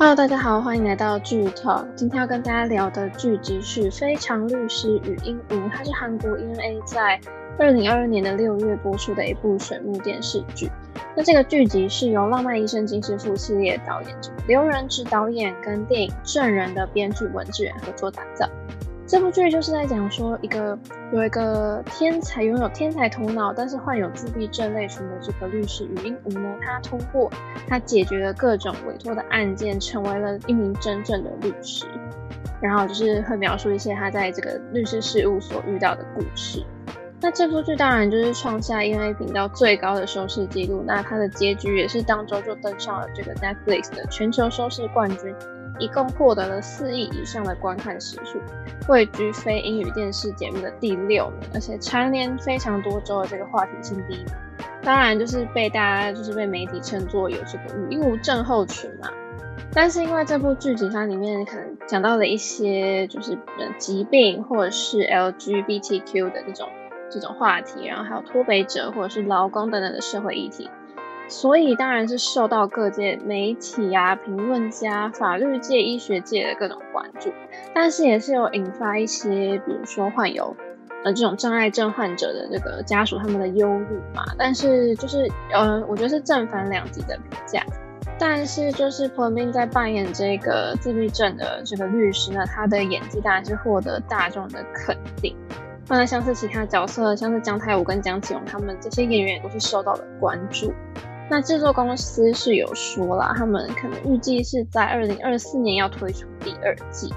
Hello，大家好，欢迎来到剧透。今天要跟大家聊的剧集是《非常律师与英禑》，它是韩国 ENA 在二零二二年的六月播出的一部水幕电视剧。那这个剧集是由《浪漫医生金师傅》系列导演刘仁植导演跟电影《证人》的编剧文志远合作打造。这部剧就是在讲说，一个有一个天才，拥有天才头脑，但是患有自闭症类型的这个律师禹英禑呢，他通过他解决了各种委托的案件，成为了一名真正的律师。然后就是会描述一些他在这个律师事务所遇到的故事。那这部剧当然就是创下 ENA 频道最高的收视纪录，那它的结局也是当周就登上了这个 Netflix 的全球收视冠军。一共获得了四亿以上的观看时数，位居非英语电视节目的第六名，而且蝉联非常多周的这个话题性第一。当然，就是被大家就是被媒体称作有这个禹英禑症候群嘛。但是因为这部剧集它里面可能讲到了一些就是疾病或者是 LGBTQ 的这种这种话题，然后还有脱北者或者是劳工等等的社会议题。所以当然是受到各界媒体啊、评论家、法律界、医学界的各种关注，但是也是有引发一些，比如说患有呃这种障碍症患者的这个家属他们的忧虑嘛。但是就是呃，我觉得是正反两极的评价。但是就是朴恩斌在扮演这个自闭症的这个律师呢，他的演技当然是获得大众的肯定。那像是其他角色，像是姜泰武跟姜启荣他们这些演员也都是受到了关注。那制作公司是有说了，他们可能预计是在二零二四年要推出第二季。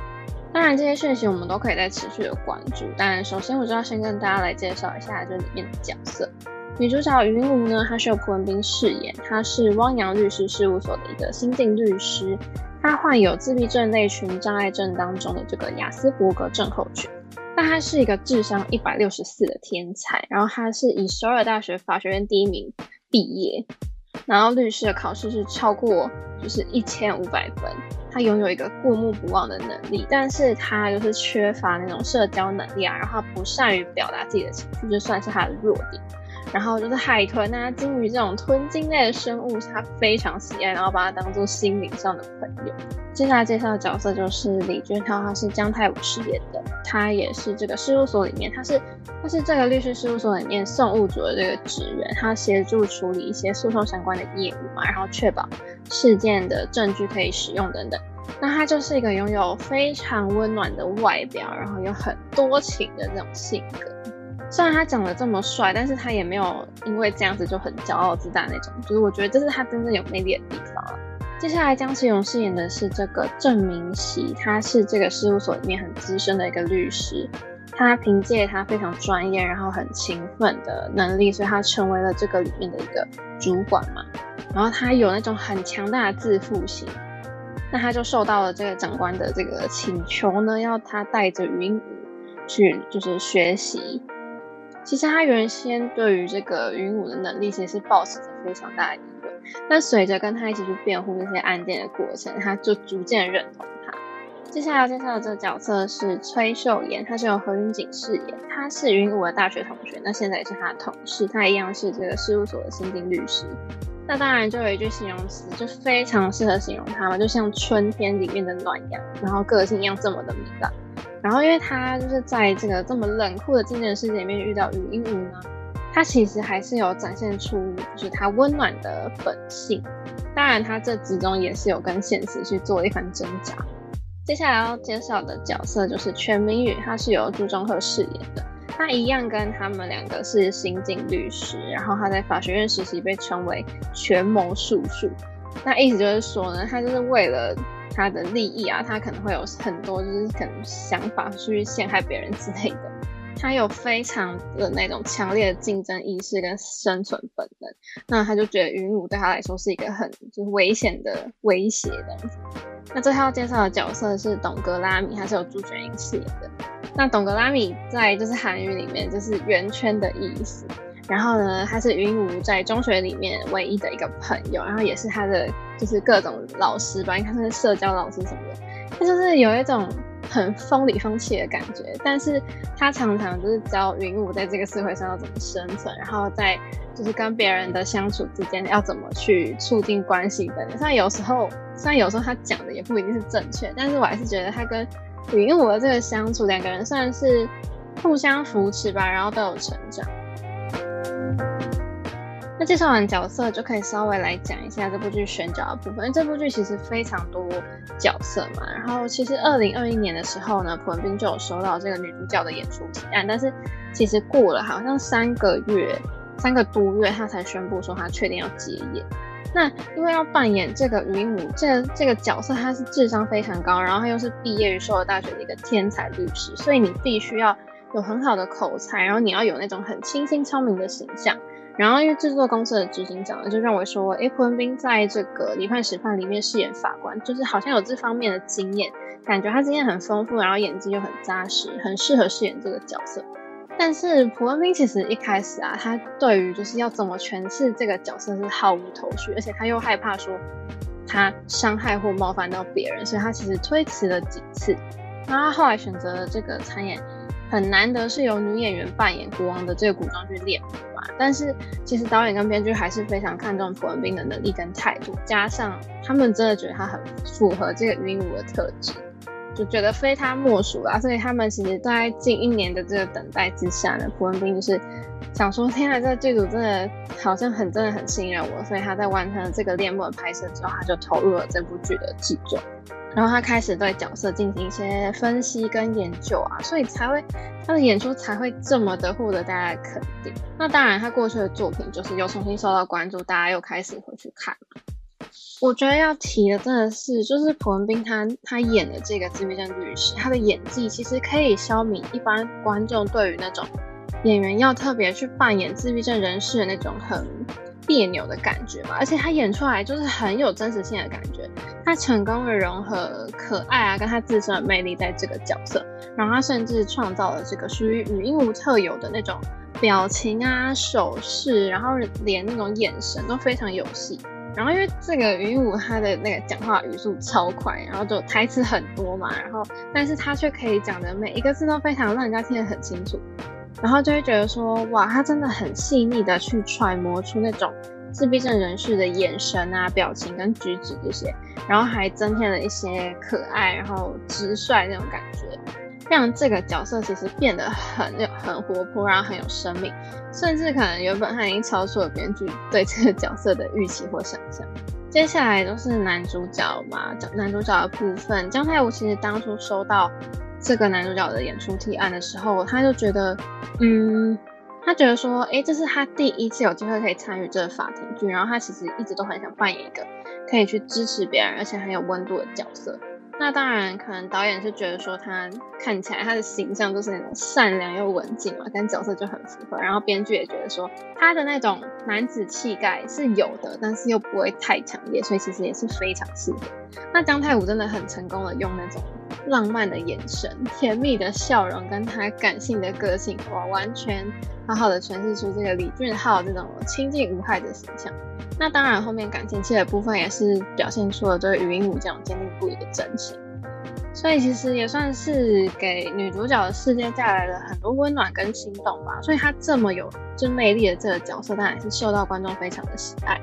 当然，这些讯息我们都可以再持续的关注。但首先，我就要先跟大家来介绍一下这里面的角色。女主角禹英禑呢，她是由朴文斌饰演，她是汪洋律师事务所的一个新晋律师，她患有自闭症类群障碍症当中的这个亚斯伯格症候群。但她是一个智商一百六十四的天才，然后她是以首尔大学法学院第一名毕业。然后律师的考试是超过就是一千五百分，他拥有一个过目不忘的能力，但是他就是缺乏那种社交能力啊，然后他不善于表达自己的情绪，就算是他的弱点。然后就是海豚啊、鲸鱼这种吞金类的生物，他非常喜爱，然后把它当做心灵上的朋友。接下来介绍的角色就是李俊涛，他是姜泰武饰演的，他也是这个事务所里面，他是他是这个律师事务所里面送务组的这个职员，他协助处理一些诉讼相关的业务嘛，然后确保事件的证据可以使用等等。那他就是一个拥有非常温暖的外表，然后有很多情的这种性格。虽然他长得这么帅，但是他也没有因为这样子就很骄傲自大那种。就是我觉得这是他真正有魅力的地方。接下来姜启勇饰演的是这个郑明熙，他是这个事务所里面很资深的一个律师。他凭借他非常专业，然后很勤奋的能力，所以他成为了这个里面的一个主管嘛。然后他有那种很强大的自负心，那他就受到了这个长官的这个请求呢，要他带着禹英禑去就是学习。其实他原先对于这个云武的能力，其实是抱持着非常大的疑问。但随着跟他一起去辩护这些案件的过程，他就逐渐认同他。接下来要介绍的这个角色是崔秀妍，他是由何云锦饰演，他是云武的大学同学，那现在也是他的同事，他一样是这个事务所的新晋律师。那当然就有一句形容词，就非常适合形容他嘛，就像春天里面的暖阳，然后个性一样这么的明朗。然后，因为他就是在这个这么冷酷的竞争世界里面遇到禹英禑呢，他其实还是有展现出就是他温暖的本性。当然，他这之中也是有跟现实去做一番挣扎。接下来要介绍的角色就是全民宇，他是由朱中赫饰演的。他一样跟他们两个是新晋律师，然后他在法学院实习被称为权谋术数。那意思就是说呢，他就是为了。他的利益啊，他可能会有很多，就是可能想法去陷害别人之类的。他有非常的那种强烈的竞争意识跟生存本能，那他就觉得禹英禑对他来说是一个很就是危险的威胁的。那最后要介绍的角色是董格拉米，他是由朱玄英饰演的。那董格拉米在就是韩语里面就是圆圈的意思。然后呢，他是禹英禑在中学里面唯一的一个朋友，然后也是他的就是各种老师吧，应该是社交老师什么的。他就是有一种很风里风气的感觉，但是他常常就是教云武在这个社会上要怎么生存，然后在就是跟别人的相处之间要怎么去促进关系等等。虽然有时候，虽然有时候他讲的也不一定是正确，但是我还是觉得他跟云武的这个相处，两个人算是互相扶持吧，然后都有成长。那介绍完角色，就可以稍微来讲一下这部剧选角的部分。因为这部剧其实非常多角色嘛，然后其实二零二一年的时候呢，朴文斌就有收到这个女主角的演出提案，但是其实过了好像三个月，三个多月，他才宣布说他确定要接演。那因为要扮演这个云武这个、这个角色，他是智商非常高，然后他又是毕业于首尔大学的一个天才律师，所以你必须要有很好的口才，然后你要有那种很清新聪明的形象。然后因为制作公司的执行长呢，就认为说，诶，朴文斌在这个《离叛时犯》里面饰演法官，就是好像有这方面的经验，感觉他经验很丰富，然后演技又很扎实，很适合饰演这个角色。但是朴文斌其实一开始啊，他对于就是要怎么诠释这个角色是毫无头绪，而且他又害怕说他伤害或冒犯到别人，所以他其实推辞了几次。然后他后来选择了这个参演。很难得是由女演员扮演国王的这个古装剧恋母嘛，但是其实导演跟编剧还是非常看重朴文斌的能力跟态度，加上他们真的觉得他很符合这个云武的特质，就觉得非他莫属啦。所以他们其实在近一年的这个等待之下呢，朴文斌就是想说，天啊，这个剧组真的好像很真的很信任我，所以他在完成了这个恋母的拍摄之后，他就投入了这部剧的制作。然后他开始对角色进行一些分析跟研究啊，所以才会他的演出才会这么的获得大家的肯定。那当然，他过去的作品就是又重新受到关注，大家又开始回去看。我觉得要提的真的是，就是朴文斌他他演的这个自闭症律师，他的演技其实可以消弭一般观众对于那种演员要特别去扮演自闭症人士的那种很别扭的感觉嘛，而且他演出来就是很有真实性的感觉，他成功的融合可爱啊跟他自身的魅力在这个角色，然后他甚至创造了这个属于禹英禑特有的那种表情啊手势，然后连那种眼神都非常有戏。然后因为这个禹英禑他的那个讲话语速超快，然后就台词很多嘛，然后但是他却可以讲的每一个字都非常让人家听得很清楚。然后就会觉得说，哇，他真的很细腻的去揣摩出那种自闭症人士的眼神啊、表情跟举止这些，然后还增添了一些可爱，然后直率那种感觉，让这个角色其实变得很有、很活泼，然后很有生命，甚至可能原本他已经超出了编剧对这个角色的预期或想象。接下来都是男主角嘛，男主角的部分，姜泰武其实当初收到。这个男主角的演出提案的时候，他就觉得，嗯，他觉得说，哎，这是他第一次有机会可以参与这个法庭剧，然后他其实一直都很想扮演一个可以去支持别人，而且很有温度的角色。那当然，可能导演是觉得说他看起来他的形象就是那种善良又文静嘛，跟角色就很符合。然后编剧也觉得说他的那种男子气概是有的，但是又不会太强烈，所以其实也是非常适合。那姜泰武真的很成功的用那种浪漫的眼神、甜蜜的笑容，跟他感性的个性，哇，完全好好的诠释出这个李俊昊这种亲近无害的形象。那当然，后面感情戏的部分也是表现出了对禹英武这种坚定不移的真情，所以其实也算是给女主角的世界带来了很多温暖跟心动吧。所以她这么有真魅力的这个角色，当然是受到观众非常的喜爱。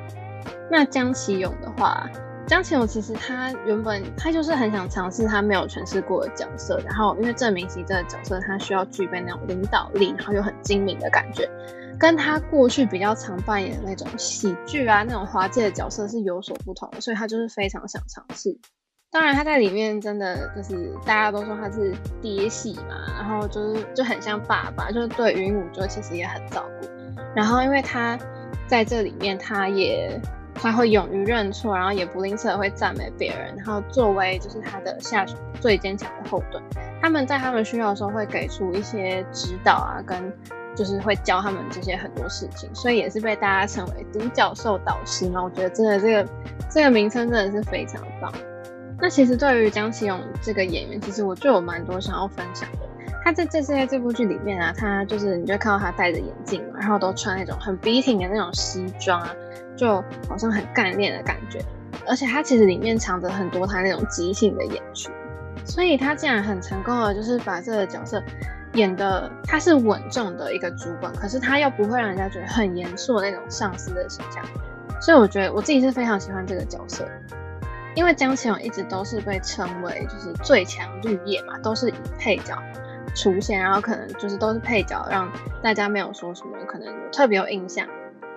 那姜其勇的话，姜其永其实他原本他就是很想尝试他没有诠释过的角色，然后因为郑明熙这个角色，他需要具备那种领导力，然后又很精明的感觉。跟他过去比较常扮演的那种喜剧啊，那种滑稽的角色是有所不同的，所以他就是非常想尝试。当然他在里面真的就是大家都说他是爹系嘛，然后就是就很像爸爸，就是对禹英禑就其实也很照顾。然后因为他在这里面，他也他会勇于认错，然后也不吝啬会赞美别人，然后作为就是他的下属最坚强的后盾，他们在他们需要的时候会给出一些指导啊，跟。就是会教他们这些很多事情，所以也是被大家称为独角兽导师嘛。我觉得真的这个这个名称真的是非常棒。那其实对于姜其勇这个演员，其实我就有蛮多想要分享的。他在这次在这部剧里面啊，他就是你就看到他戴着眼镜，然后都穿那种很笔挺的那种西装啊，就好像很干练的感觉。而且他其实里面藏着很多他那种即兴的演出。所以他竟然很成功的，就是把这个角色演的他是稳重的一个主管，可是他又不会让人家觉得很严肃的那种上司的形象。所以我觉得我自己是非常喜欢这个角色，因为江启勇一直都是被称为就是最强绿叶嘛，都是以配角出现，然后可能就是都是配角，让大家没有说什么可能特别有印象。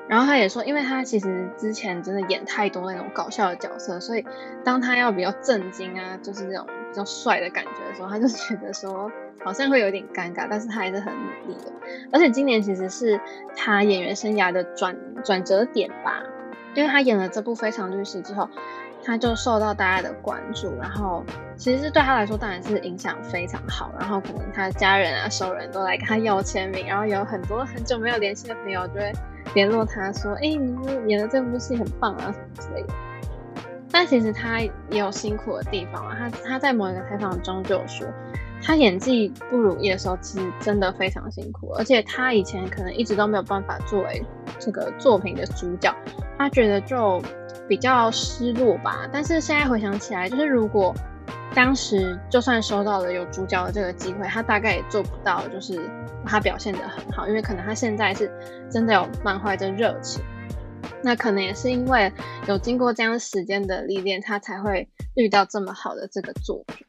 然后他也说，因为他其实之前真的演太多那种搞笑的角色，所以当他要比较震惊啊，就是那种比较帅的感觉的时候，他就觉得说好像会有点尴尬，但是他还是很努力的。而且今年其实是他演员生涯的转转折点吧，因为他演了这部《非常律师》之后，他就受到大家的关注，然后其实是对他来说当然是影响非常好，然后可能他家人啊、熟人都来跟他要签名，然后有很多很久没有联系的朋友就会。联络他说：“哎、欸，你演的这部戏很棒啊，什么之类的。”但其实他也有辛苦的地方啊。他他在某一个采访中就有说，他演技不如意的时候，其实真的非常辛苦。而且他以前可能一直都没有办法作为这个作品的主角，他觉得就比较失落吧。但是现在回想起来，就是如果当时就算收到了有主角的这个机会，他大概也做不到，就是他表现得很好，因为可能他现在是真的有满怀着热情，那可能也是因为有经过这样时间的历练，他才会遇到这么好的这个作品。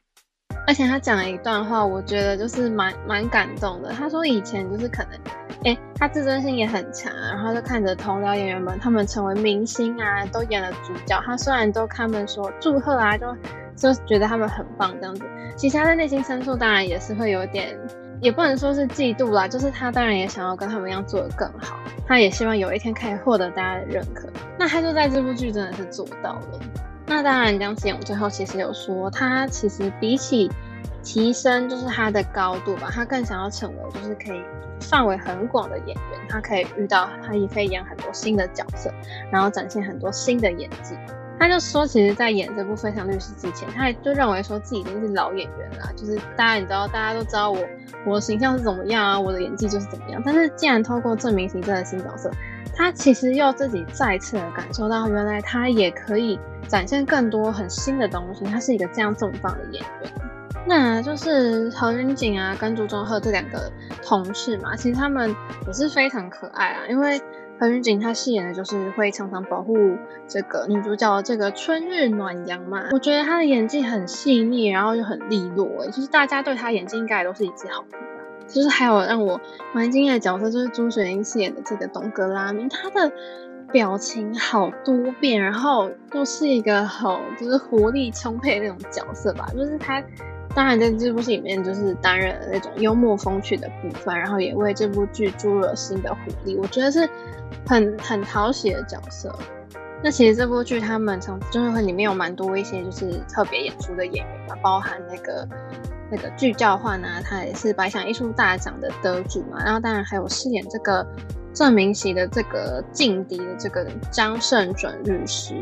而且他讲了一段话，我觉得就是蛮蛮感动的。他说以前就是可能，哎，他自尊心也很强，然后就看着同僚演员们他们成为明星啊，都演了主角，他虽然都他们说祝贺啊，就。就觉得他们很棒这样子，其实他的内心深处当然也是会有点，也不能说是嫉妒啦，就是他当然也想要跟他们一样做得更好，他也希望有一天可以获得大家的认可。那他就在这部剧真的是做到了。那当然，江启勇最后其实有说，他其实比起提升就是他的高度吧，他更想要成为就是可以范围很广的演员，他可以遇到他也可以演很多新的角色，然后展现很多新的演技。他就说，其实，在演这部《非常律师》之前，他也就认为说自己已经是老演员了，就是大家你知道，大家都知道我我的形象是怎么样啊，我的演技就是怎么样。但是，既然透过郑明熙这个新角色，他其实又自己再次的感受到，原来他也可以展现更多很新的东西。他是一个这样这么棒的演员。那就是何云锦啊，跟朱中赫这两个同事嘛，其实他们也是非常可爱啊，因为。何云锦他饰演的就是会常常保护这个女主角的这个春日暖阳嘛，我觉得他的演技很细腻，然后又很利落，诶，就是大家对他演技应该也都是一致好评吧。就是还有让我蛮惊艳的角色，就是朱雪英饰演的这个东哥拉明，他的表情好多变，然后又是一个好就是活力充沛的那种角色吧，就是他。当然，在这部戏里面，就是担任了那种幽默风趣的部分，然后也为这部剧注入了新的活力。我觉得是很很讨喜的角色。那其实这部剧他们从就是会里面有蛮多一些就是特别演出的演员嘛，包含那个那个具教焕啊，他也是百想艺术大奖的得主嘛。然后当然还有饰演这个郑明熙的这个劲敌的这个张胜准律师。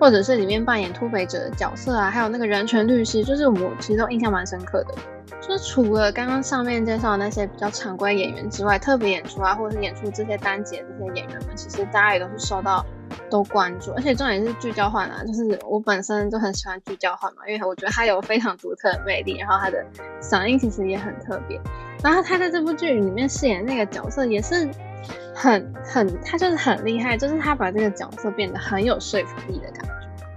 或者是里面扮演突北者的角色啊，还有那个人权律师，就是我其实都印象蛮深刻的。就是除了刚刚上面介绍的那些比较常规演员之外，特别演出啊，或者是演出这些单节的这些演员们，其实大家也都是受到都关注。而且重点是聚焦焕啊，就是我本身就很喜欢聚焦焕嘛，因为我觉得他有非常独特的魅力，然后他的嗓音其实也很特别。然后他在这部剧里面饰演那个角色也是。很很，他就是很厉害，就是他把这个角色变得很有说服力的感觉。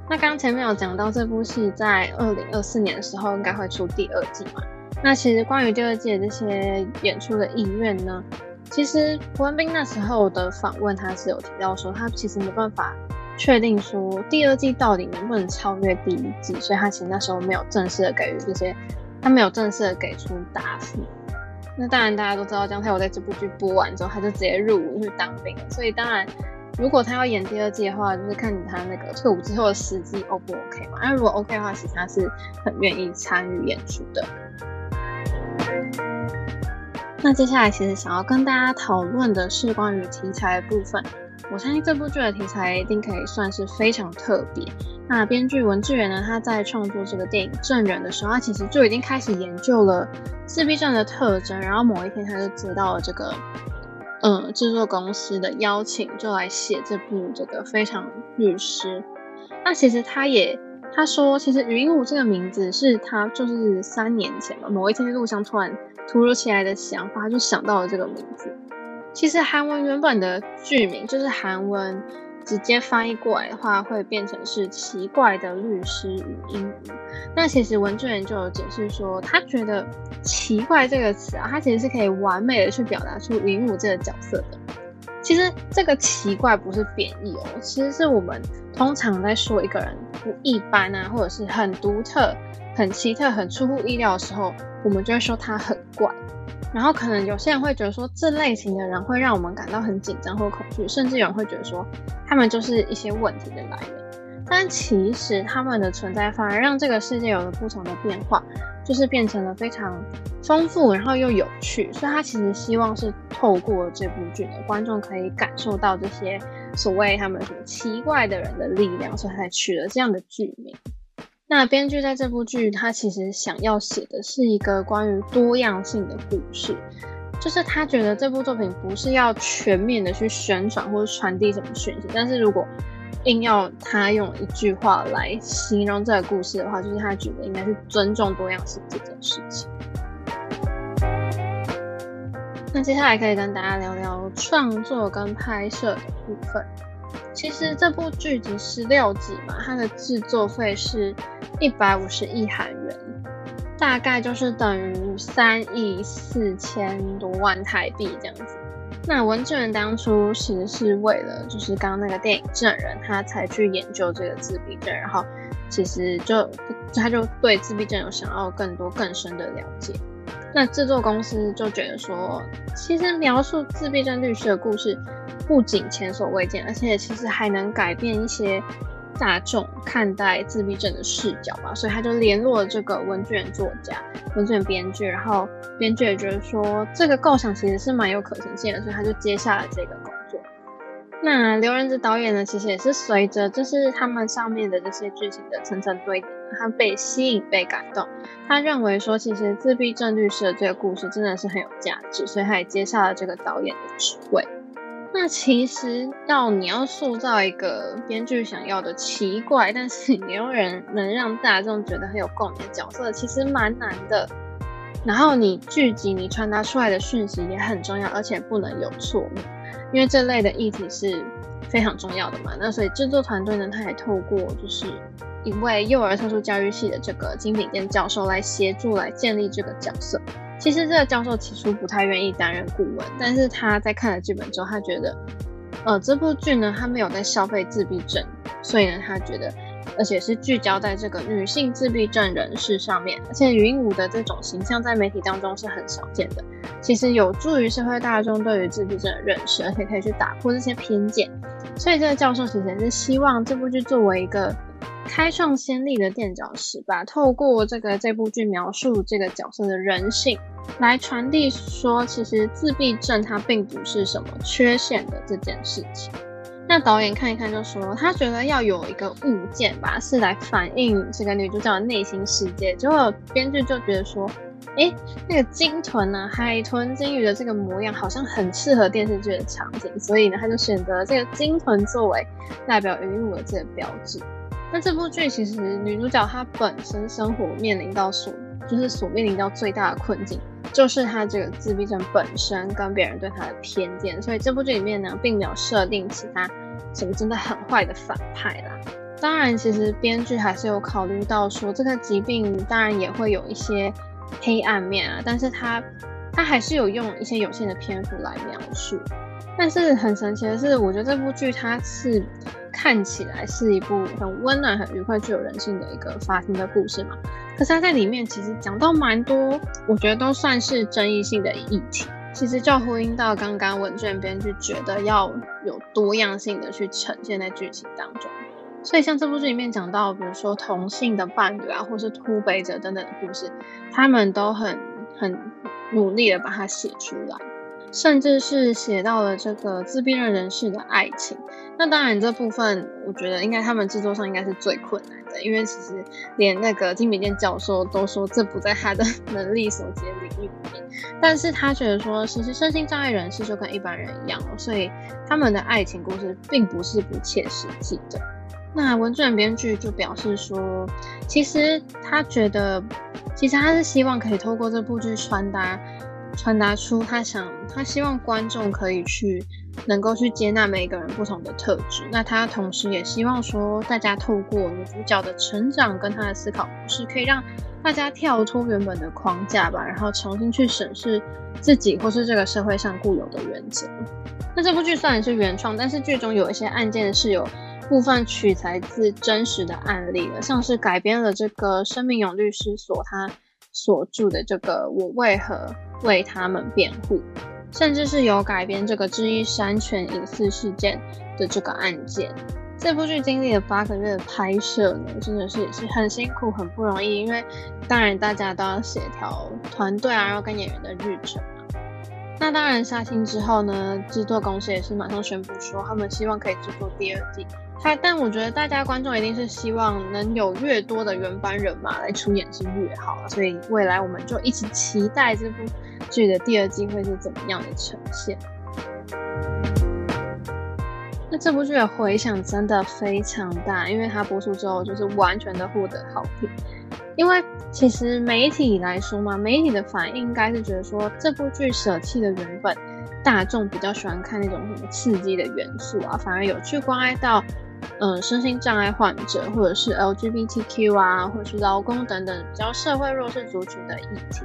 那刚前面有讲到这部戏在二零二四年的时候应该会出第二季嘛？那其实关于第二季的这些演出的意愿呢，其实胡文斌那时候的访问他是有提到说，他其实没办法确定说第二季到底能不能超越第一季，所以他其实那时候没有正式的给予这些，他没有正式的给出答复。那当然，大家都知道姜泰有在这部剧播完之后，他就直接入伍去当兵。所以当然，如果他要演第二季的话，就是看他那个退伍之后的时机 O 不 OK 嘛。那如果 OK 的话，其实他是很愿意参与演出的。那接下来，其实想要跟大家讨论的是关于题材的部分。我相信这部剧的题材一定可以算是非常特别。那编剧文志元呢，他在创作这个电影《证人》的时候，他其实就已经开始研究了自闭症的特征。然后某一天，他就接到了这个嗯制作公司的邀请，就来写这部这个非常律师。那其实他也他说，其实禹英禑这个名字是他就是三年前嘛，某一天路上突然突如其来的想法，就想到了这个名字。其实韩文原本的剧名就是韩文直接翻译过来的话，会变成是奇怪的律师禹英禑。那其实文卷就有解释说，他觉得奇怪这个词啊，它其实是可以完美的去表达出禹英禑这个角色的。其实这个奇怪不是贬义哦，其实是我们通常在说一个人不一般啊，或者是很独特、很奇特、很出乎意料的时候，我们就会说他很怪。然后可能有些人会觉得说，这类型的人会让我们感到很紧张或恐惧，甚至有人会觉得说，他们就是一些问题的来源。但其实他们的存在反而让这个世界有了不同的变化，就是变成了非常丰富，然后又有趣。所以他其实希望是透过这部剧的，观众可以感受到这些所谓他们什么奇怪的人的力量，所以才取了这样的剧名。那编剧在这部剧，他其实想要写的是一个关于多样性的故事，就是他觉得这部作品不是要全面的去宣传或者传递什么讯息，但是如果硬要他用一句话来形容这个故事的话，就是他觉得应该是尊重多样性这件事情。那接下来可以跟大家聊聊创作跟拍摄的部分。其实这部剧集十六集嘛，它的制作费是一百五十亿韩元，大概就是等于三亿四千多万台币这样子。那文志仁当初其实是为了就是刚刚那个电影证人，他才去研究这个自闭症，然后其实就他就对自闭症有想要更多更深的了解。那制作公司就觉得说，其实描述自闭症律师的故事不仅前所未见，而且其实还能改变一些。大众看待自闭症的视角吧，所以他就联络了这个文卷作家、文卷编剧，然后编剧也觉得说这个构想其实是蛮有可行性的，所以他就接下了这个工作。那刘仁子导演呢，其实也是随着就是他们上面的这些剧情的层层堆叠，他被吸引、被感动。他认为说，其实自闭症律师的这个故事真的是很有价值，所以他也接下了这个导演的职位。那其实要你要塑造一个编剧想要的奇怪，但是没有人能让大众觉得很有共鸣的角色，其实蛮难的。然后你剧集你传达出来的讯息也很重要，而且不能有错误，因为这类的议题是非常重要的嘛。那所以制作团队呢，他也透过就是一位幼儿特殊教育系的这个金炳健教授来协助来建立这个角色。其实这个教授起初不太愿意担任顾问，但是他在看了剧本之后，他觉得，呃，这部剧呢，他没有在消费自闭症，所以呢，他觉得，而且是聚焦在这个女性自闭症人士上面，而且禹英禑的这种形象在媒体当中是很少见的，其实有助于社会大众对于自闭症的认识，而且可以去打破这些偏见，所以这个教授其实是希望这部剧作为一个。开创先例的垫脚石吧，透过这个这部剧描述这个角色的人性，来传递说，其实自闭症它并不是什么缺陷的这件事情。那导演看一看就说，他觉得要有一个物件吧，是来反映这个女主角的内心世界。结果编剧就觉得说，诶，那个鲸豚啊，海豚、鲸鱼的这个模样好像很适合电视剧的场景，所以呢，他就选择这个鲸豚作为代表禹英禑的这个标志。那这部剧其实女主角她本身生活面临到所就是所面临到最大的困境，就是她这个自闭症本身跟别人对她的偏见，所以这部剧里面呢，并没有设定其他什么真的很坏的反派啦。当然，其实编剧还是有考虑到说这个疾病当然也会有一些黑暗面啊，但是它他还是有用一些有限的篇幅来描述。但是很神奇的是，我觉得这部剧它是。看起来是一部很温暖、很愉快、具有人性的一个法庭的故事嘛。可是他在里面其实讲到蛮多，我觉得都算是争议性的议题。其实就呼应到刚刚文卷编剧觉得要有多样性的去呈现在剧情当中。所以像这部剧里面讲到，比如说同性的伴侣啊，或是突北者等等的故事，他们都很很努力的把它写出来。甚至是写到了这个自闭症人士的爱情，那当然这部分我觉得应该他们制作上应该是最困难的，因为其实连那个金炳健教授都说这不在他的能力所及领域里面，但是他觉得说其实身心障碍人士就跟一般人一样，所以他们的爱情故事并不是不切实际的。那文卷编剧就表示说，其实他觉得，其实他是希望可以透过这部剧传达，传达出他想，他希望观众可以去能够去接纳每一个人不同的特质。那他同时也希望说，大家透过女主角的成长跟她的思考模式，可以让大家跳脱原本的框架吧，然后重新去审视自己或是这个社会上固有的原则。那这部剧虽然是原创，但是剧中有一些案件是有。部分取材自真实的案例了，像是改编了这个生命勇律师所他所著的这个《我为何为他们辩护》，甚至是有改编这个智异山泉隐私事件的这个案件。这部剧经历了八个月的拍摄呢，真的是也是很辛苦、很不容易，因为当然大家都要协调团队啊，然后跟演员的日程。那当然杀青之后呢，制作公司也是马上宣布说，他们希望可以制作第二季。他，但我觉得大家观众一定是希望能有越多的原班人马来出演是越好，所以未来我们就一起期待这部剧的第二季会是怎么样的呈现。那这部剧的回响真的非常大，因为它播出之后就是完全的获得好评。因为其实媒体来说嘛，媒体的反应应该是觉得说这部剧舍弃了原本大众比较喜欢看那种什么刺激的元素啊，反而有去关爱到。嗯，身心障碍患者，或者是 LGBTQ 啊，或者是劳工等等比较社会弱势族群的议题，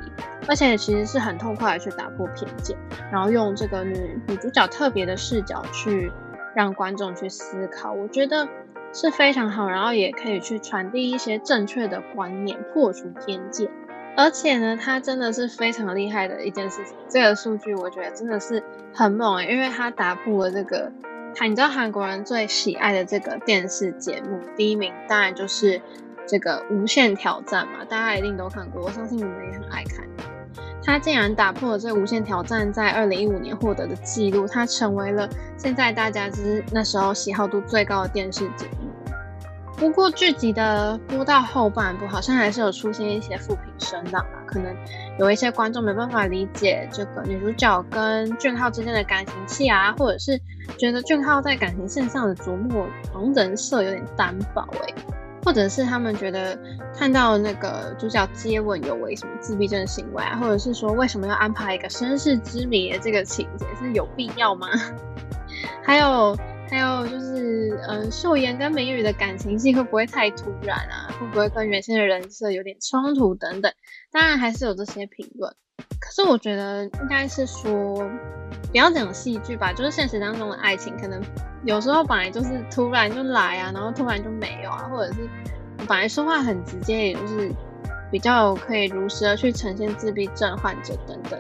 而且其实是很痛快的去打破偏见，然后用这个女女主角特别的视角去让观众去思考，我觉得是非常好，然后也可以去传递一些正确的观念，破除偏见，而且呢，它真的是非常厉害的一件事情。这个数据我觉得真的是很猛欸，因为它打破了这个。你知道韩国人最喜爱的这个电视节目，第一名当然就是这个《无限挑战》嘛，大家一定都看过，我相信你们也很爱看。他竟然打破了这《无限挑战》在二零一五年获得的记录，他成为了现在大家之那时候喜好度最高的电视节目。不过剧集的播到后半部，好像还是有出现一些负评声浪啊，可能有一些观众没办法理解这个女主角跟俊浩之间的感情戏啊，或者是觉得俊浩在感情线上的琢磨，好像人设有点单薄诶，或者是他们觉得看到那个主角接吻有违什么自闭症行为啊，或者是说为什么要安排一个身世之谜的这个情节是有必要吗？还有。还有就是，嗯，秀妍跟美宇的感情戏会不会太突然啊？会不会跟原先的人设有点冲突等等？当然还是有这些评论。可是我觉得应该是说，不要讲戏剧吧，就是现实当中的爱情，可能有时候本来就是突然就来啊，然后突然就没有啊，或者是本来说话很直接，也就是比较可以如实的去呈现自闭症患者等等。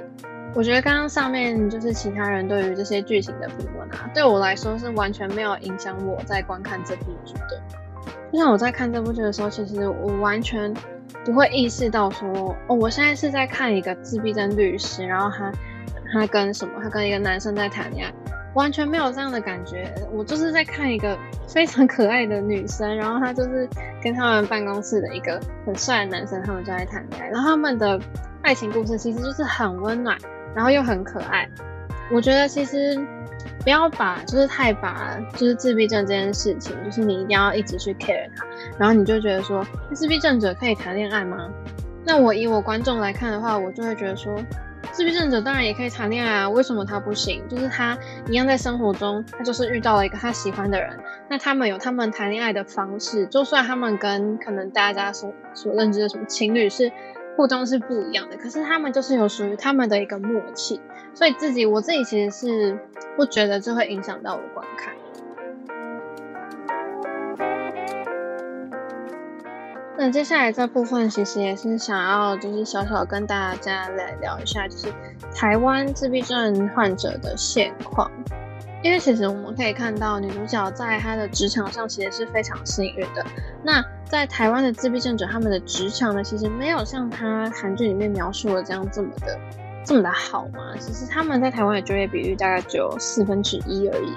我觉得刚刚上面就是其他人对于这些剧情的评论啊，对我来说是完全没有影响我在观看这部剧的。就像我在看这部剧的时候，其实我完全不会意识到说，哦，我现在是在看一个自闭症律师，然后他他跟什么，他跟一个男生在谈恋爱，完全没有这样的感觉。我就是在看一个非常可爱的女生，然后他就是跟他们办公室的一个很帅的男生，他们就在谈恋爱，然后他们的爱情故事其实就是很温暖。然后又很可爱，我觉得其实不要把就是太把就是自闭症这件事情，就是你一定要一直去 care 它，然后你就觉得说自闭症者可以谈恋爱吗？那我以我观众来看的话，我就会觉得说自闭症者当然也可以谈恋爱啊，为什么他不行？就是他一样在生活中，他就是遇到了一个他喜欢的人，那他们有他们谈恋爱的方式，就算他们跟可能大家所所认知的什么情侣是。互动是不一样的，可是他们就是有属于他们的一个默契，所以自己我自己其实是不觉得这会影响到我观看。那接下来这部分其实也是想要就是小小跟大家来聊一下，就是台湾自闭症患者的现况。因为其实我们可以看到，女主角在她的职场上其实是非常幸运的。那在台湾的自闭症者，他们的职场呢，其实没有像她韩剧里面描述的这样这么的这么的好吗。其实他们在台湾的就业比率大概只有四分之一而已。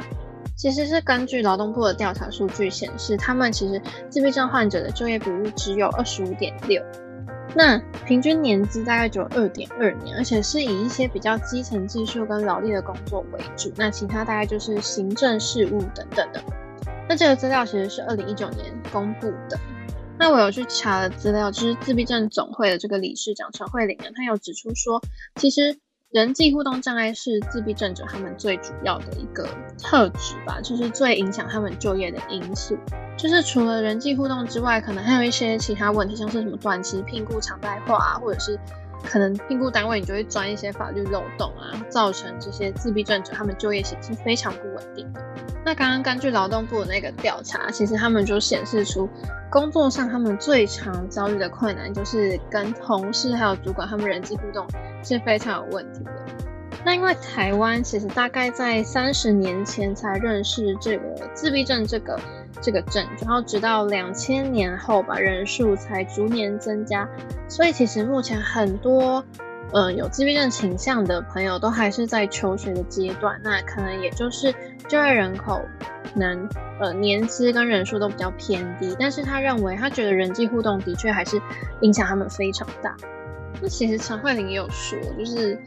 其实是根据劳动部的调查数据显示，他们其实自闭症患者的就业比率只有二十五点六。那平均年资大概只有二点二年，而且是以一些比较基层技术跟劳力的工作为主，那其他大概就是行政事务等等的。那这个资料其实是二零一九年公布的。那我有去查了资料，就是自闭症总会的这个理事长陈慧玲呢，她有指出说，其实人际互动障碍是自闭症者他们最主要的一个特质吧，就是最影响他们就业的因素。就是除了人际互动之外，可能还有一些其他问题，像是什么短期聘雇常态化啊，或者是可能聘雇单位你就会钻一些法律漏洞啊，造成这些自闭症者他们就业形势非常不稳定的。那刚刚根据劳动部的那个调查，其实他们就显示出工作上他们最常遭遇的困难，就是跟同事还有主管他们人际互动是非常有问题的。那因为台湾其实大概在三十年前才认识这个自闭症这个这个症，然后直到两千年后吧，人数才逐年增加，所以其实目前很多。嗯，有自闭症倾向的朋友都还是在求学的阶段，那可能也就是就业人口能呃年资跟人数都比较偏低，但是他认为他觉得人际互动的确还是影响他们非常大。那其实陈慧玲也有说，就是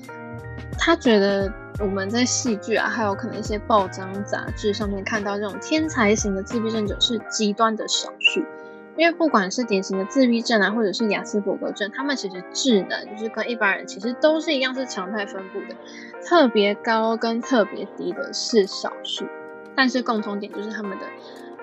他觉得我们在戏剧啊，还有可能一些报章杂志上面看到这种天才型的自闭症者是极端的少数。因为不管是典型的自闭症啊，或者是雅斯伯格症，他们其实智能就是跟一般人其实都是一样，是常态分布的。特别高跟特别低的是少数，但是共同点就是他们的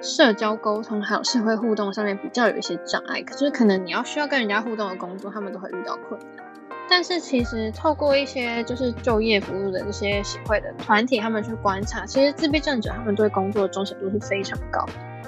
社交沟通还有社会互动上面比较有一些障碍。可是可能你要需要跟人家互动的工作，他们都会遇到困难。但是其实透过一些就是就业服务的这些协会的团体，他们去观察，其实自闭症者他们对工作的忠诚度是非常高。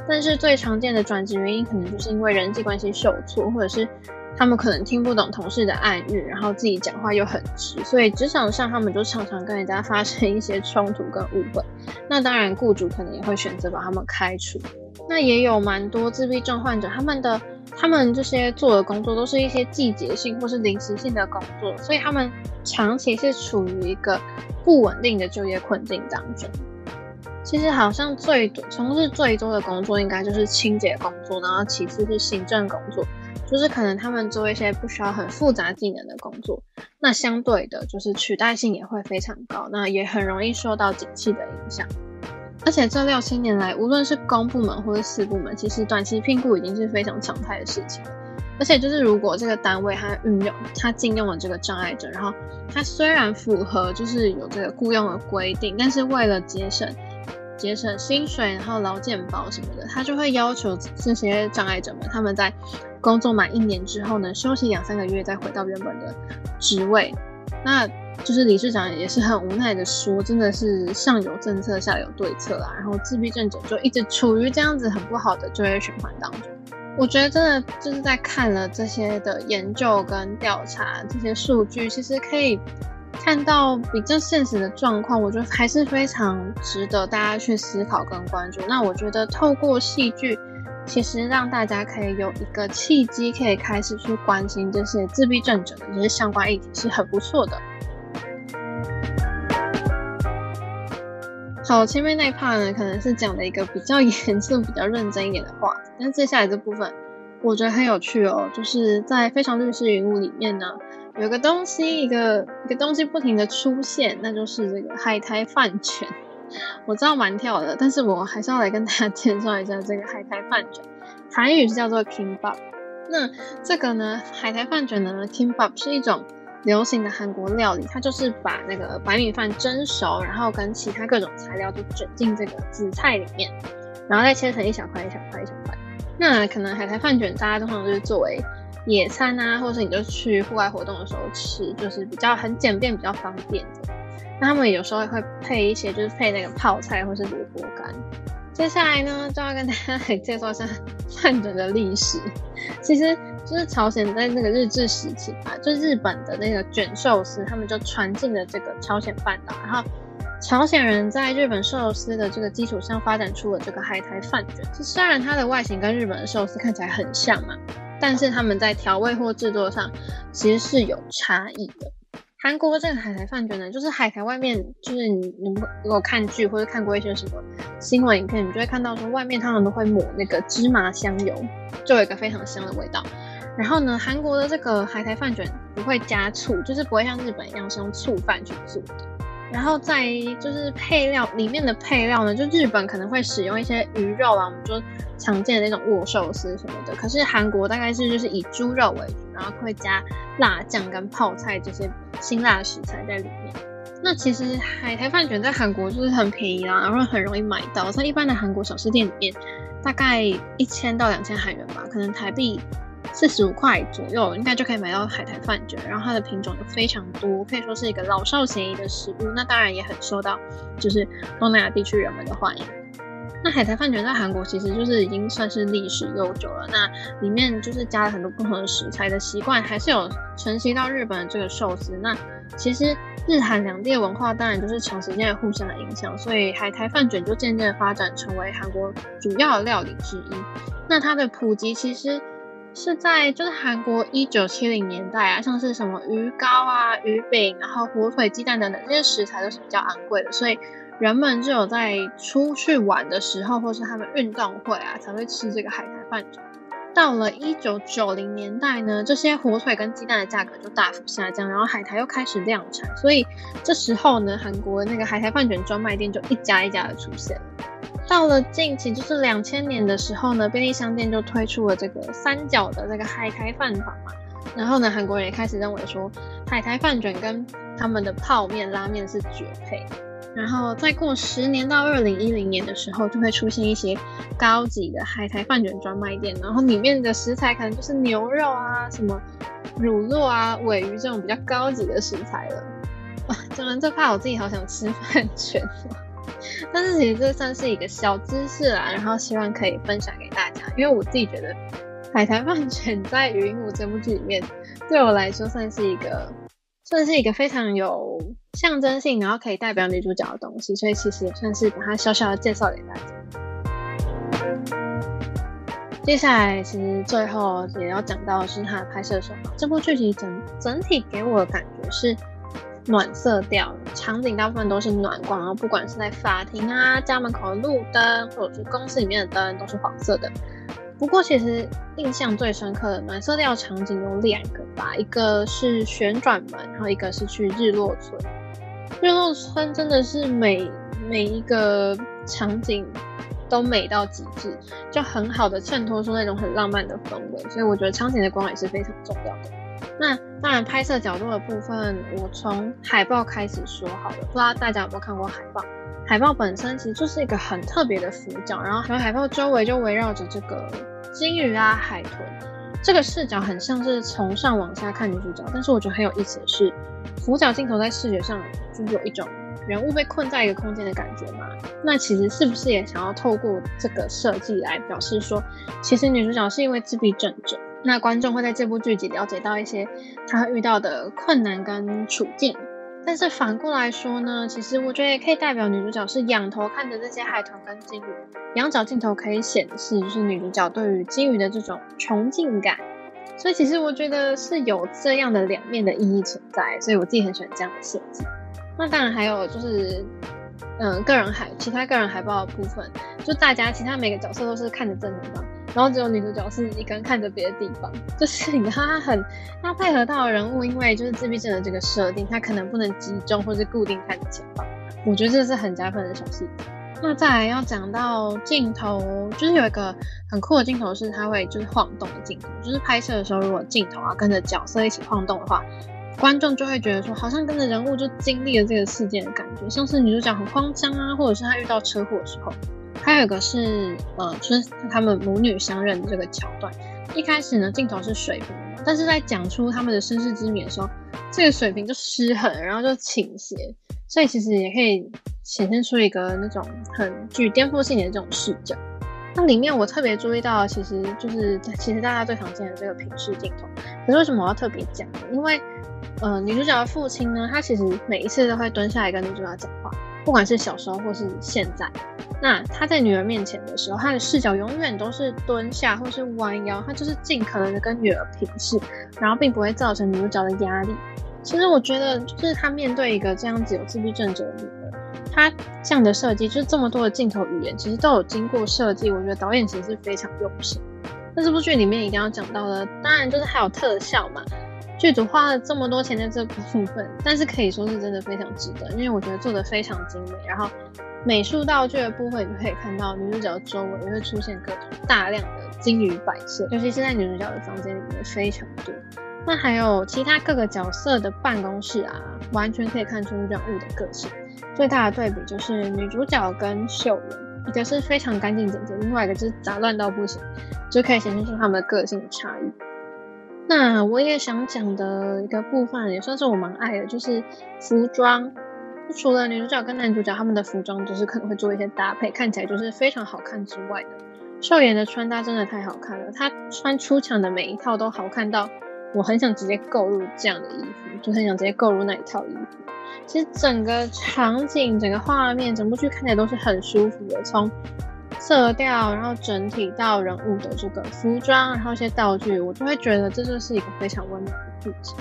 但是最常见的转职原因，可能就是因为人际关系受挫，或者是他们可能听不懂同事的暗语，然后自己讲话又很直，所以职场上他们就常常跟人家发生一些冲突跟误会。那当然，雇主可能也会选择把他们开除。那也有蛮多自闭症患者，他们的他们这些做的工作都是一些季节性或是临时性的工作，所以他们长期是处于一个不稳定的就业困境当中。其实好像最多从事最多的工作应该就是清洁工作，然后其次是行政工作，就是可能他们做一些不需要很复杂技能的工作，那相对的就是取代性也会非常高，那也很容易受到景气的影响。而且这六七年来，无论是公部门或是私部门，其实短期聘雇已经是非常常态的事情。而且就是如果这个单位它运用它禁用了这个障碍者，然后它虽然符合就是有这个雇佣的规定，但是为了节省。节省薪水，然后劳健保什么的，他就会要求这些障碍者们，他们在工作满一年之后呢，休息两三个月再回到原本的职位。那就是理事长也是很无奈的说，真的是上有政策，下有对策啊。然后自闭症者就一直处于这样子很不好的就业循环当中。我觉得真的就是在看了这些的研究跟调查这些数据，其实可以。看到比较现实的状况，我觉得还是非常值得大家去思考跟关注。那我觉得透过戏剧，其实让大家可以有一个契机，可以开始去关心这些自闭症者的这些相关议题，是很不错的。好，前面那一 part 呢，可能是讲了一个比较严肃、比较认真一点的话，但接下来这部分我觉得很有趣哦，就是在《非常律师云雾》里面呢。有个东西，一个一个东西不停的出现，那就是这个海苔饭卷。我知道蛮跳的，但是我还是要来跟大家 介绍一下这个海苔饭卷。韩语是叫做 Kimbap。那这个呢，海苔饭卷呢，Kimbap 是一种流行的韩国料理，它就是把那个白米饭蒸熟，然后跟其他各种材料都卷进这个紫菜里面，然后再切成一小块一小块一小块。那可能海苔饭卷大家通常就是作为野餐啊，或者是你就去户外活动的时候吃，就是比较很简便、比较方便的。那他们有时候也会配一些，就是配那个泡菜或是萝卜干。接下来呢，就要跟大家来介绍一下饭卷的历史。其实就是朝鲜在那个日治时期吧，就日本的那个卷寿司，他们就传进了这个朝鲜半岛，然后朝鲜人在日本寿司的这个基础上发展出了这个海苔饭卷。虽然它的外形跟日本的寿司看起来很像嘛。但是他们在调味或制作上其实是有差异的。韩国这个海苔饭卷呢，就是海苔外面，就是你你如果看剧或者看过一些什么新闻影片，你就会看到说外面他们都会抹那个芝麻香油，就有一个非常香的味道。然后呢，韩国的这个海苔饭卷不会加醋，就是不会像日本一样是用醋饭去做的。然后在就是配料里面的配料呢，就日本可能会使用一些鱼肉啊，我们就常见的那种握寿司什么的。可是韩国大概是就是以猪肉为主，然后会加辣酱跟泡菜这些辛辣食材在里面。那其实海苔饭卷在韩国就是很便宜啦，然后很容易买到，在一般的韩国小吃店里面，大概一千到两千韩元吧，可能台币。四十五块左右，应该就可以买到海苔饭卷，然后它的品种就非常多，可以说是一个老少咸宜的食物。那当然也很受到就是东南亚地区人们的欢迎。那海苔饭卷在韩国其实就是已经算是历史悠久了，那里面就是加了很多不同的食材的习惯，还是有承袭到日本的这个寿司。那其实日韩两地的文化当然都是长时间的互相的影响，所以海苔饭卷就渐渐发展成为韩国主要的料理之一。那它的普及其实。是在就是韩国一九七零年代啊，像是什么鱼糕啊、鱼饼，然后火腿、鸡蛋等等这些食材都是比较昂贵的，所以人们只有在出去玩的时候，或是他们运动会啊，才会吃这个海苔饭卷。到了一九九零年代呢，这些火腿跟鸡蛋的价格就大幅下降，然后海苔又开始量产，所以这时候呢，韩国那个海苔饭卷专卖店就一家一家的出现了。到了近期，就是两千年的时候呢，便利商店就推出了这个三角的这个海苔饭团嘛。然后呢，韩国人也开始认为说，海苔饭卷跟他们的泡面、拉面是绝配。然后再过十年到二零一零年的时候，就会出现一些高级的海苔饭卷专卖店，然后里面的食材可能就是牛肉啊、什么乳酪啊、尾鱼这种比较高级的食材了。哇，讲完这怕我自己好想吃饭卷。但是其实这算是一个小知识啦，然后希望可以分享给大家。因为我自己觉得海苔饭卷在《云雾》这部剧里面，对我来说算是一个算是一个非常有象征性，然后可以代表女主角的东西，所以其实也算是把它小小的介绍给大家。接下来其实最后也要讲到的是它的拍摄手法，这部剧集整整体给我的感觉是。暖色调，场景大部分都是暖光，然后不管是在法庭啊、家门口的路灯，或者是公司里面的灯，都是黄色的。不过，其实印象最深刻的暖色调场景有两个吧，一个是旋转门，然后一个是去日落村。日落村真的是每每一个场景都美到极致，就很好的衬托出那种很浪漫的氛围，所以我觉得场景的光也是非常重要的。那当然，拍摄角度的部分，我从海报开始说好了。不知道大家有没有看过海报？海报本身其实就是一个很特别的俯角，然后还有海报周围就围绕着这个鲸鱼啊、海豚。这个视角很像是从上往下看女主角，但是我觉得很有意思的是，俯角镜头在视觉上就有一种人物被困在一个空间的感觉嘛。那其实是不是也想要透过这个设计来表示说，其实女主角是一位自闭症者？那观众会在这部剧集了解到一些他遇到的困难跟处境，但是反过来说呢，其实我觉得也可以代表女主角是仰头看着这些海豚跟鲸鱼，仰角镜头可以显示就是女主角对于鲸鱼的这种崇敬感，所以其实我觉得是有这样的两面的意义存在，所以我自己很喜欢这样的设计。那当然还有就是，嗯，个人海其他个人海报的部分，就大家其他每个角色都是看着正前方。然后只有女主角是一个人看着别的地方，就是你看她很，她配合到的人物，因为就是自闭症的这个设定，她可能不能集中或是固定看着前方，我觉得这是很加分的小细节。那再来要讲到镜头，就是有一个很酷的镜头是它会就是晃动的镜头，就是拍摄的时候如果镜头啊跟着角色一起晃动的话，观众就会觉得说好像跟着人物就经历了这个事件的感觉，像是女主角很慌张啊，或者是她遇到车祸的时候。还有一个是，呃，就是他们母女相认的这个桥段。一开始呢，镜头是水平的，但是在讲出他们的身世之谜的时候，这个水平就失衡，然后就倾斜，所以其实也可以显现出一个那种很具颠覆性的这种视角。那里面我特别注意到，其实就是其实大家最常见的这个平视镜头。可是为什么我要特别讲呢？因为，呃，女主角的父亲呢，他其实每一次都会蹲下来跟女主角讲话。不管是小时候或是现在，那他在女儿面前的时候，他的视角永远都是蹲下或是弯腰，他就是尽可能的跟女儿平视，然后并不会造成女主角的压力。其实我觉得，就是他面对一个这样子有自闭症者的女儿，他这样的设计，就是这么多的镜头语言，其实都有经过设计。我觉得导演其实是非常用心。那这部剧里面一定要讲到的，当然就是还有特效嘛。剧组花了这么多钱在这部分，但是可以说是真的非常值得，因为我觉得做的非常精美。然后美术道具的部分，你就可以看到女主角周围会出现各种大量的金鱼摆设，尤其是在女主角的房间里面非常多。那还有其他各个角色的办公室啊，完全可以看出人物的个性。最大的对比就是女主角跟秀妍，一个是非常干净整洁，另外一个就是杂乱到不行，就可以显示出他们的个性差异。那我也想讲的一个部分，也算是我蛮爱的，就是服装。除了女主角跟男主角他们的服装，就是可能会做一些搭配，看起来就是非常好看之外的，秀妍的穿搭真的太好看了。她穿出场的每一套都好看到，我很想直接购入这样的衣服，就很想直接购入那一套衣服。其实整个场景、整个画面、整部剧看起来都是很舒服的，从色调，然后整体到人物的这个服装，然后一些道具，我就会觉得这就是一个非常温暖的剧情。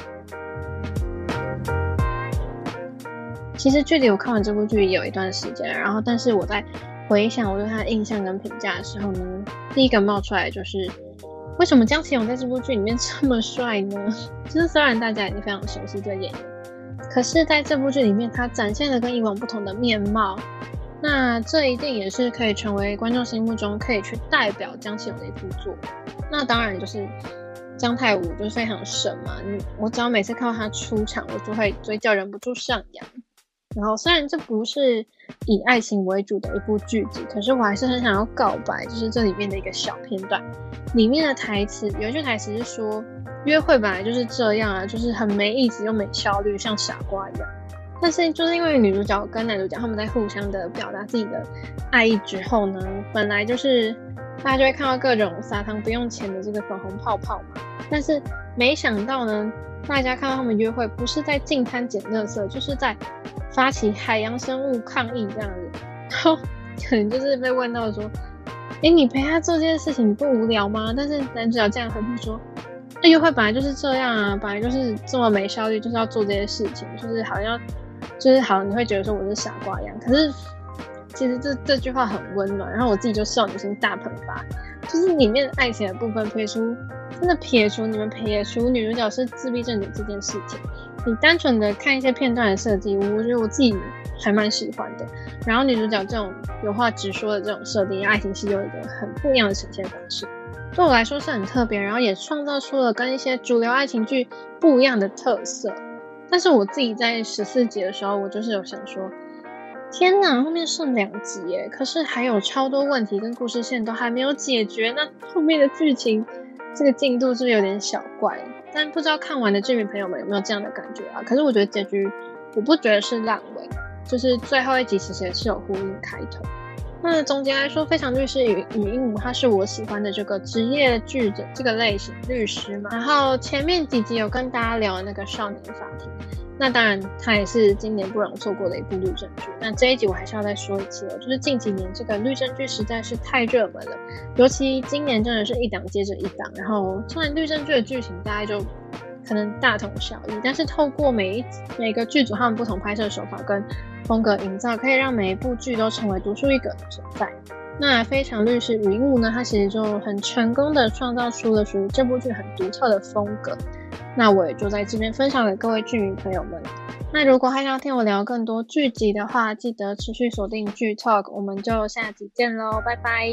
其实距离我看完这部剧有一段时间，然后但是我在回想我对他的印象跟评价的时候呢，第一个冒出来就是为什么江启勇在这部剧里面这么帅呢？其实虽然大家已经非常熟悉这演员，可是在这部剧里面他展现了跟以往不同的面貌。那这一定也是可以成为观众心目中可以去代表江启勇的一部作。那当然就是姜太武，就是非常神嘛。你我只要每次看到他出场，我就会嘴角忍不住上扬。然后虽然这不是以爱情为主的一部剧集，可是我还是很想要告白，就是这里面的一个小片段，里面的台词有一句台词是说，约会本来就是这样啊，就是很没意思又没效率，像傻瓜一样。但是就是因为女主角跟男主角他们在互相的表达自己的爱意之后呢，本来就是大家就会看到各种撒糖不用钱的这个粉红泡泡嘛。但是没想到呢，大家看到他们约会不是在净滩捡垃圾，就是在发起海洋生物抗议这样子。然后可能就是被问到说：“哎，你陪他做这件事情你不无聊吗？”但是男主角这样回复说。那约会本来就是这样啊，本来就是这么没效率，就是要做这些事情，就是好像。就是好，你会觉得说我是傻瓜一样，可是其实这这句话很温暖，然后我自己就少女心大喷发，就是里面的爱情的部分撇除，真的撇除你们撇除女主角是自闭症的这件事情，你单纯的看一些片段的设计，我觉得我自己还蛮喜欢的。然后女主角这种有话直说的这种设定，爱情戏有一个很不一样的呈现方式，对我来说是很特别，然后也创造出了跟一些主流爱情剧不一样的特色。但是我自己在十四集的时候，我就是有想说，天哪，后面剩两集耶，可是还有超多问题跟故事线都还没有解决，那后面的剧情这个进度是不是有点小怪？但不知道看完的剧迷朋友们有没有这样的感觉啊？可是我觉得结局我不觉得是烂尾，就是最后一集其实也是有呼应开头。那总结来说，《非常律师与与英禑》它是我喜欢的这个职业剧的这个类型律师嘛。然后前面几集有跟大家聊那个《少年法庭》，那当然它也是今年不容错过的一部律政剧。那这一集我还是要再说一次哦，就是近几年这个律政剧实在是太热门了，尤其今年真的是一档接着一档。然后虽然律政剧的剧情大概就可能大同小异，但是透过每一每个剧组他们不同拍摄手法跟风格营造，可以让每一部剧都成为独树一格的存在。那《非常律师禹英禑》呢，它其实就很成功的创造出了属于这部剧很独特的风格。那我也就在这边分享给各位剧迷朋友们。那如果还想听我聊更多剧集的话，记得持续锁定剧 Talk，我们就下集见喽，拜拜。